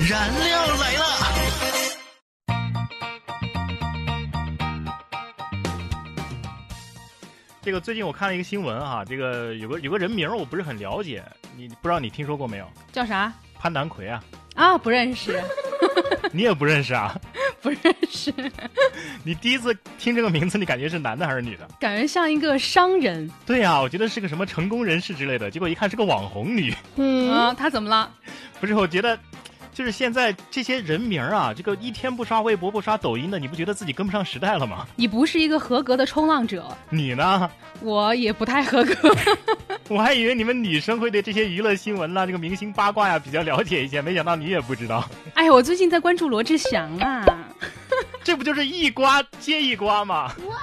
燃料来了。这个最近我看了一个新闻啊，这个有个有个人名我不是很了解，你不知道你听说过没有？叫啥？潘南奎啊，啊，不认识，你也不认识啊？不认识，你第一次听这个名字，你感觉是男的还是女的？感觉像一个商人。对呀、我觉得是个什么成功人士之类的，结果一看是个网红女。嗯 啊，他怎么了？不是，我觉得就是现在这些人名儿啊，这个一天不刷微博不刷抖音的，你不觉得自己跟不上时代了吗？你不是一个合格的冲浪者，你呢？我也不太合格。我还以为你们女生会对这些娱乐新闻啦、这个明星八卦呀比较了解一些，没想到你也不知道。哎呀，我最近在关注罗志祥啊。这不就是一瓜接一瓜吗？哇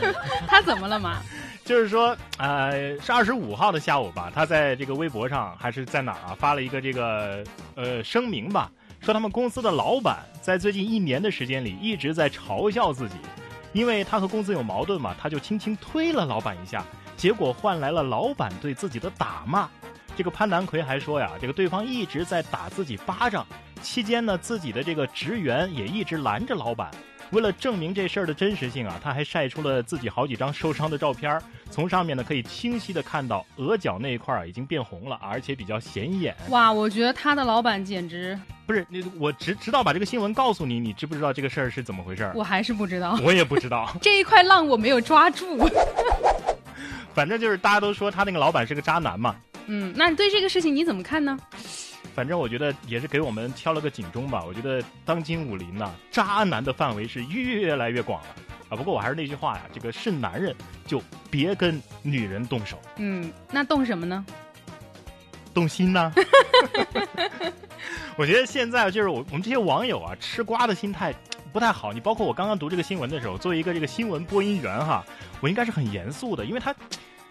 哦他怎么了嘛？就是说，呃，是二十五号的下午吧，他在这个微博上还是在哪儿啊，发了一个这个呃声明吧，说他们公司的老板在最近一年的时间里一直在嘲笑自己，因为他和公司有矛盾嘛，他就轻轻推了老板一下，结果换来了老板对自己的打骂。这个潘南奎还说呀，这个对方一直在打自己巴掌，期间呢，自己的这个职员也一直拦着老板。为了证明这事儿的真实性啊，他还晒出了自己好几张受伤的照片儿，从上面呢可以清晰的看到额角那一块儿啊已经变红了，而且比较显眼。哇，我觉得他的老板简直，不是，你我直直到把这个新闻告诉你，你知不知道这个事儿是怎么回事儿？我还是不知道我也不知道，这一块浪我没有抓住。反正就是大家都说他那个老板是个渣男嘛。嗯，那你对这个事情你怎么看呢？反正我觉得也是给我们敲了个警钟吧。我觉得当今武林呐、渣男的范围是越来越广了啊。不过我还是那句话呀，这个是男人就别跟女人动手，嗯，那动什么呢？动心呢。我觉得现在就是我我们这些网友啊，吃瓜的心态不太好。你包括我刚刚读这个新闻的时候，作为一个这个新闻播音员哈，我应该是很严肃的，因为他。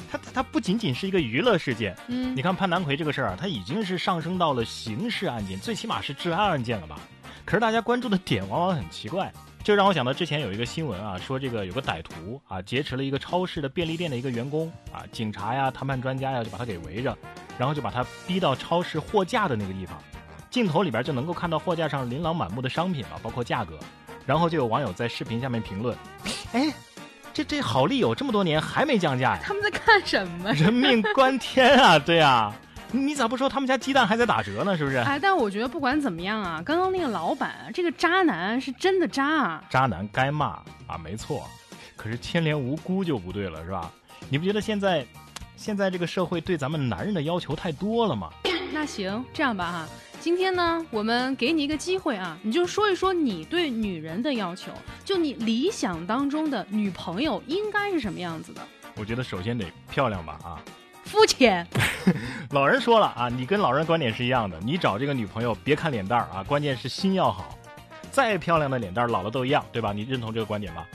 他他不仅仅是一个娱乐事件，嗯。你看潘南奎这个事儿啊，他已经是上升到了刑事案件，最起码是治安案件了吧？可是大家关注的点往往很奇怪，这让我想到之前有一个新闻啊，说这个有个歹徒啊劫持了一个超市的便利店的一个员工啊，警察呀、谈判专家呀就把他给围着，然后就把他逼到超市货架的那个地方，镜头里边就能够看到货架上琳琅满目的商品啊，包括价格，然后就有网友在视频下面评论，哎，这这好丽友这么多年还没降价呀？他们在看什么？人命关天啊！对啊，你咋不说他们家鸡蛋还在打折呢？是不是？哎，但我觉得不管怎么样啊，刚刚那个老板，这个渣男是真的渣啊！渣男该骂啊，没错。可是牵连无辜就不对了，是吧？你不觉得现在，现在这个社会对咱们男人的要求太多了吗？那行，这样吧哈，今天呢，我们给你一个机会啊，你就说一说你对女人的要求，就你理想当中的女朋友应该是什么样子的？我觉得首先得漂亮吧啊！肤浅，老人说了啊，你跟老人观点是一样的，你找这个女朋友别看脸蛋儿啊，关键是心要好。再漂亮的脸蛋儿老了都一样，对吧？你认同这个观点吧？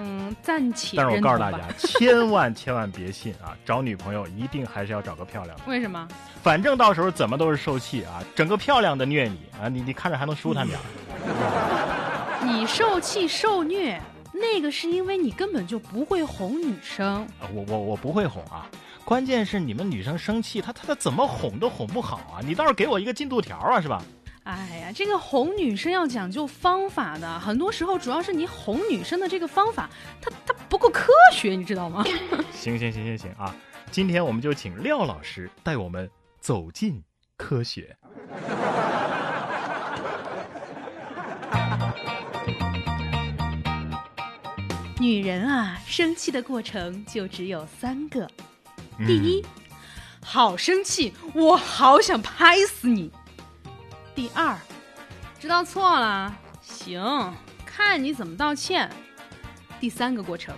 嗯，暂且但是我告诉大家，千万千万别信啊！找女朋友一定还是要找个漂亮的。为什么？反正到时候怎么都是受气啊！整个漂亮的虐你啊，你你看着还能舒坦点。你受气受虐，那个是因为你根本就不会哄女生。啊我我我不会哄啊，关键是你们女生生气，她她她怎么哄都哄不好啊！你倒是给我一个进度条啊，是吧？哎呀，这个哄女生要讲究方法的，很多时候主要是你哄女生的这个方法，它它不够科学，你知道吗？行行行行行啊！今天我们就请廖老师带我们走进科学。女人啊，生气的过程就只有三个：嗯第一，好生气，我好想拍死你；第二，知道错了，行，看你怎么道歉；第三个过程，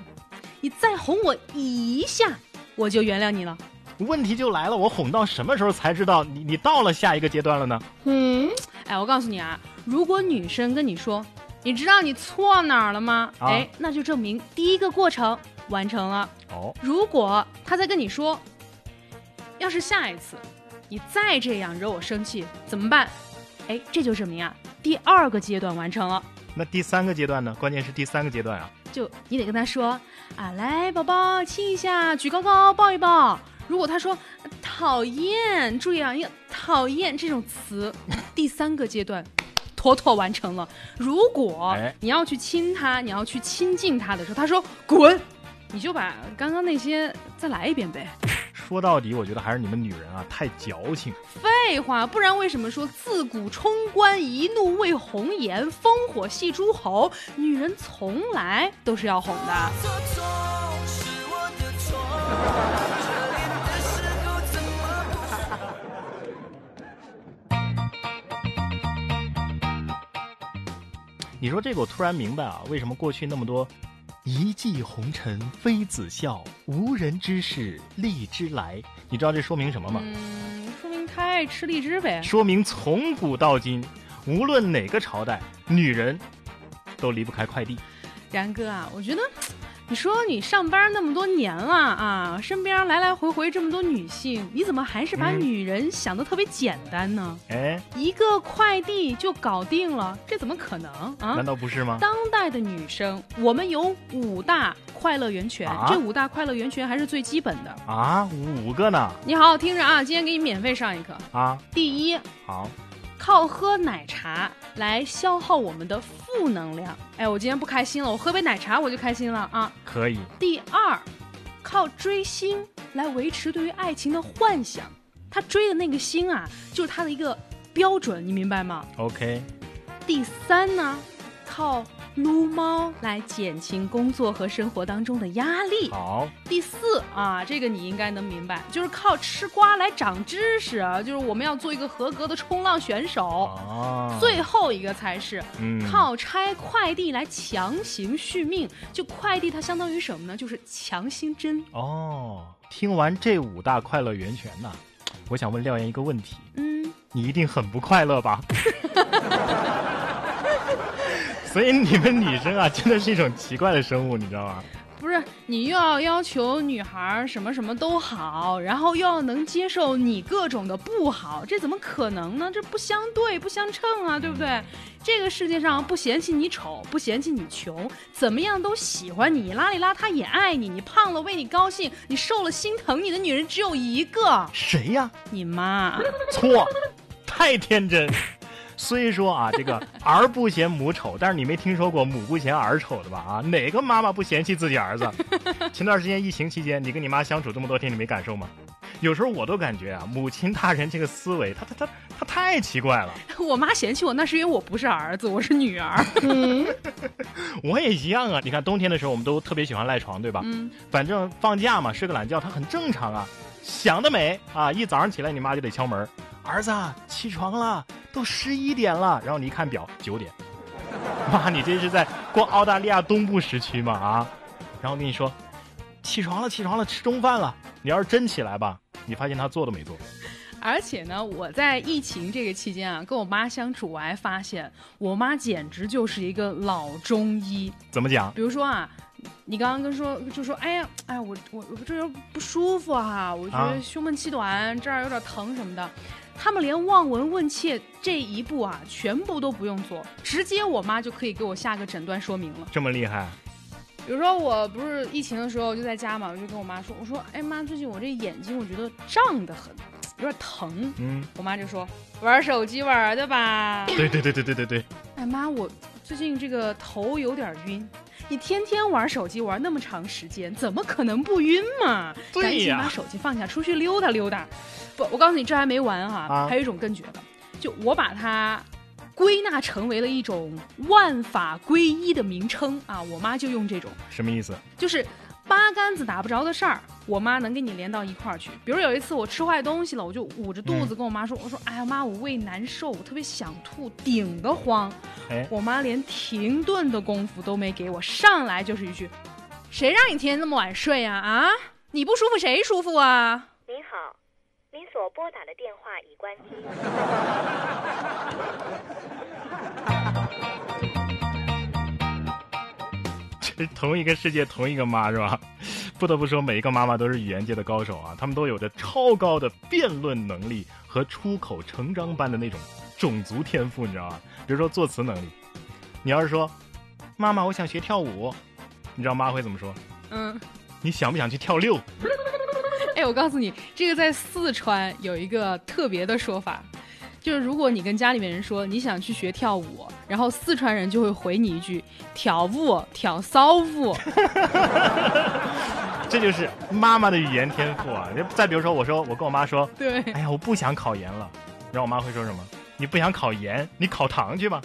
你再哄我一下，我就原谅你了。问题就来了，我哄到什么时候才知道你你到了下一个阶段了呢？嗯，哎，我告诉你啊，如果女生跟你说，你知道你错哪儿了吗？啊哎，那就证明第一个过程完成了。哦，如果她再跟你说，要是下一次你再这样惹我生气怎么办？哎，这就证明呀，第二个阶段完成了。那第三个阶段呢？关键是第三个阶段啊！就你得跟他说啊，来，宝宝亲一下，举高高，抱一抱。如果他说讨厌，注意啊，要讨厌这种词，第三个阶段。妥妥完成了。如果哎你要去亲他，你要去亲近他的时候，他说滚，你就把刚刚那些再来一遍呗。说到底，我觉得还是你们女人啊太矫情。废话，不然为什么说自古冲冠一怒为红颜，烽火戏诸侯？女人从来都是要哄的。你说这个，我突然明白啊，为什么过去那么多“一骑红尘妃子笑，无人知是荔枝来”？你知道这说明什么吗？嗯，说明他爱吃荔枝呗。说明从古到今，无论哪个朝代，女人都离不开快递。然哥啊，我觉得，你说你上班那么多年了啊，身边来来回回这么多女性，你怎么还是把嗯女人想的特别简单呢？哎，一个快递就搞定了，这怎么可能啊难？道不是吗？当代的女生，我们有五大快乐源泉，啊这五大快乐源泉还是最基本的。啊，五个呢？你好好听着啊，今天给你免费上一课。啊，第一，好，靠喝奶茶来消耗我们的负能量。哎，我今天不开心了，我喝杯奶茶我就开心了啊。可以。第二，靠追星来维持对于爱情的幻想。他追的那个星啊，就是他的一个标准，你明白吗？OK，第三呢，靠撸猫来减轻工作和生活当中的压力。好，第四啊，这个你应该能明白，就是靠吃瓜来长知识啊，就是我们要做一个合格的冲浪选手。啊，最后一个才是嗯，靠拆快递来强行续命。就快递它相当于什么呢？就是强心针。哦，听完这五大快乐源泉呐，我想问廖岩一个问题：嗯，你一定很不快乐吧？所以你们女生啊，真的是一种奇怪的生物，你知道吗？不是，你又要要求女孩什么什么都好，然后又要能接受你各种的不好，这怎么可能呢？这不相对，不相称啊，对不对？这个世界上不嫌弃你丑，不嫌弃你穷，怎么样都喜欢你，邋里邋遢也爱你，你胖了为你高兴，你瘦了心疼你的女人只有一个，谁呀？你妈。错，太天真。虽说啊，这个 儿不嫌母丑，但是你没听说过母不嫌儿丑的吧？啊，哪个妈妈不嫌弃自己儿子？前段时间疫情期间，你跟你妈相处这么多天，你没感受吗？有时候我都感觉啊，母亲大人这个思维，他他他他太奇怪了。我妈嫌弃我，那是因为我不是儿子，我是女儿。我也一样啊。你看冬天的时候，我们都特别喜欢赖床，对吧？嗯，反正放假嘛，睡个懒觉，它很正常啊。想得美啊！一早上起来，你妈就得敲门，儿子啊起床了，都十一点了。然后你一看表，九点。妈，你这是在过澳大利亚东部时区吗？啊！然后我跟你说，起床了，起床了，吃中饭了。你要是真起来吧，你发现他做都没做。而且呢，我在疫情这个期间啊，跟我妈相处，我还发现我妈简直就是一个老中医。怎么讲？比如说啊，你刚刚跟说就说，哎呀，哎呀，我我我这人不舒服啊，我觉啊得胸闷气短，这儿有点疼什么的。他们连望闻问切这一步啊，全部都不用做，直接我妈就可以给我下个诊断说明了。这么厉害？比如说我不是疫情的时候就在家嘛，我就跟我妈说，我说，哎妈，最近我这眼睛我觉得胀得很，有点疼。嗯，我妈就说玩手机玩的吧。对对对对对对对，哎妈，我最近这个头有点晕。你天天玩手机玩那么长时间，怎么可能不晕嘛？对呀赶紧把手机放下，出去溜达溜达。不，我告诉你，这还没完哈、啊还有一种更绝的，就我把它归纳成为了一种万法归一的名称啊，我妈就用这种。什么意思？就是八竿子打不着的事儿，我妈能跟你连到一块儿去。比如有一次我吃坏东西了，我就捂着肚子跟我妈说：“我说哎呀妈，我胃难受，我特别想吐，顶得慌。”哎，我妈连停顿的功夫都没给我，上来就是一句：“谁让你天天那么晚睡呀、啊？你不舒服谁舒服啊你好，您所拨打的电话已关机。这同一个世界，同一个妈是吧？不得不说，每一个妈妈都是语言界的高手啊，他们都有着超高的辩论能力和出口成章般的那种种族天赋，你知道吗？比如说作词能力，你要是说“妈妈，我想学跳舞”，你知道妈会怎么说？？”嗯，你想不想去跳六？哎，我告诉你，这个在四川有一个特别的说法，就是如果你跟家里面人说你想去学跳舞，然后四川人就会回你一句“跳舞跳骚舞 这就是妈妈的语言天赋啊！就再比如说，我说我跟我妈说”。，对，哎呀，我不想考研了，然后我妈会说什么？你不想考研，你考糖去吧。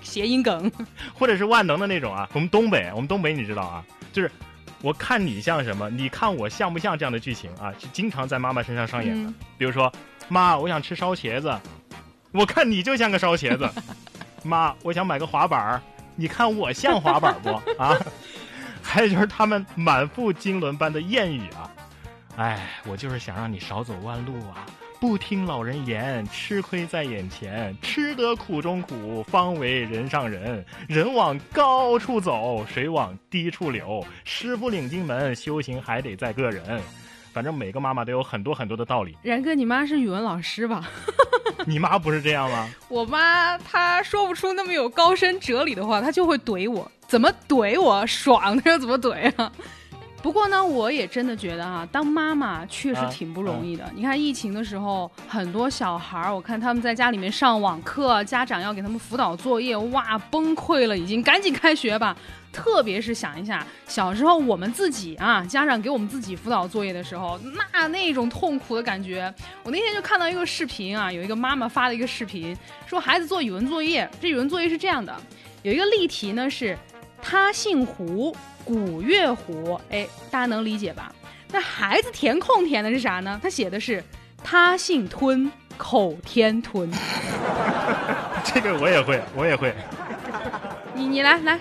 谐音梗。或者是万能的那种啊。我们东北，我们东北你知道啊，就是我看你像什么，你看我像不像这样的剧情啊，是经常在妈妈身上上演的。嗯比如说，妈，我想吃烧茄子，我看你就像个烧茄子。妈，我想买个滑板儿，你看我像滑板不啊？还有就是他们满腹经纶般的谚语啊，哎，我就是想让你少走弯路啊。不听老人言，吃亏在眼前，吃得苦中苦，方为人上人。人往高处走，水往低处流。师傅领进门，修行还得在个人。反正每个妈妈都有很多很多的道理。然哥，你妈是语文老师吧？你妈不是这样吗？我妈她说不出那么有高深哲理的话，她就会怼我。怎么怼我？爽她就怎么怼啊！不过呢，我也真的觉得啊，当妈妈确实啊挺不容易的。你看疫情的时候，很多小孩儿，我看他们在家里面上网课，家长要给他们辅导作业，哇，崩溃了，已经赶紧开学吧。特别是想一下，小时候我们自己啊，家长给我们自己辅导作业的时候，那那种痛苦的感觉。我那天就看到一个视频啊，有一个妈妈发了一个视频，说孩子做语文作业，这语文作业是这样的，有一个例题呢是他姓胡，古月胡，哎，大家能理解吧？那孩子填空填的是啥呢？他写的是他姓吞，口天吞。这个我也会，我也会。你你来来，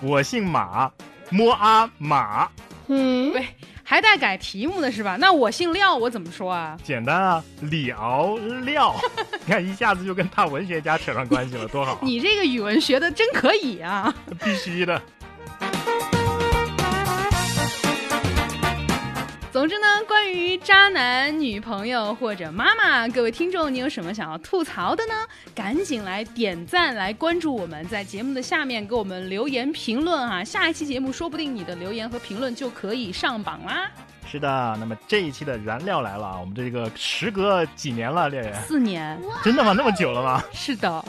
我姓马，摸啊马，嗯，喂，还带改题目的是吧？那我姓廖，我怎么说啊？简单啊，李敖廖。你看一下子就跟大文学家扯上关系了，多好啊！你这个语文学的真可以啊！必须的。总之呢，关于渣男、女朋友或者妈妈，各位听众，你有什么想要吐槽的呢？赶紧来点赞，来关注我们，在节目的下面给我们留言评论啊！下一期节目说不定你的留言和评论就可以上榜啦。是的，那么这一期的燃料来了啊，我们这个时隔几年了，恋人，四年，真的吗？那么久了吗？是的，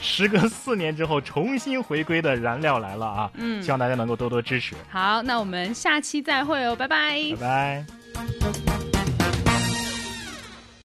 时隔四年之后重新回归的燃料来了啊！嗯希望大家能够多多支持，好，那我们下期再会哦，拜拜拜拜。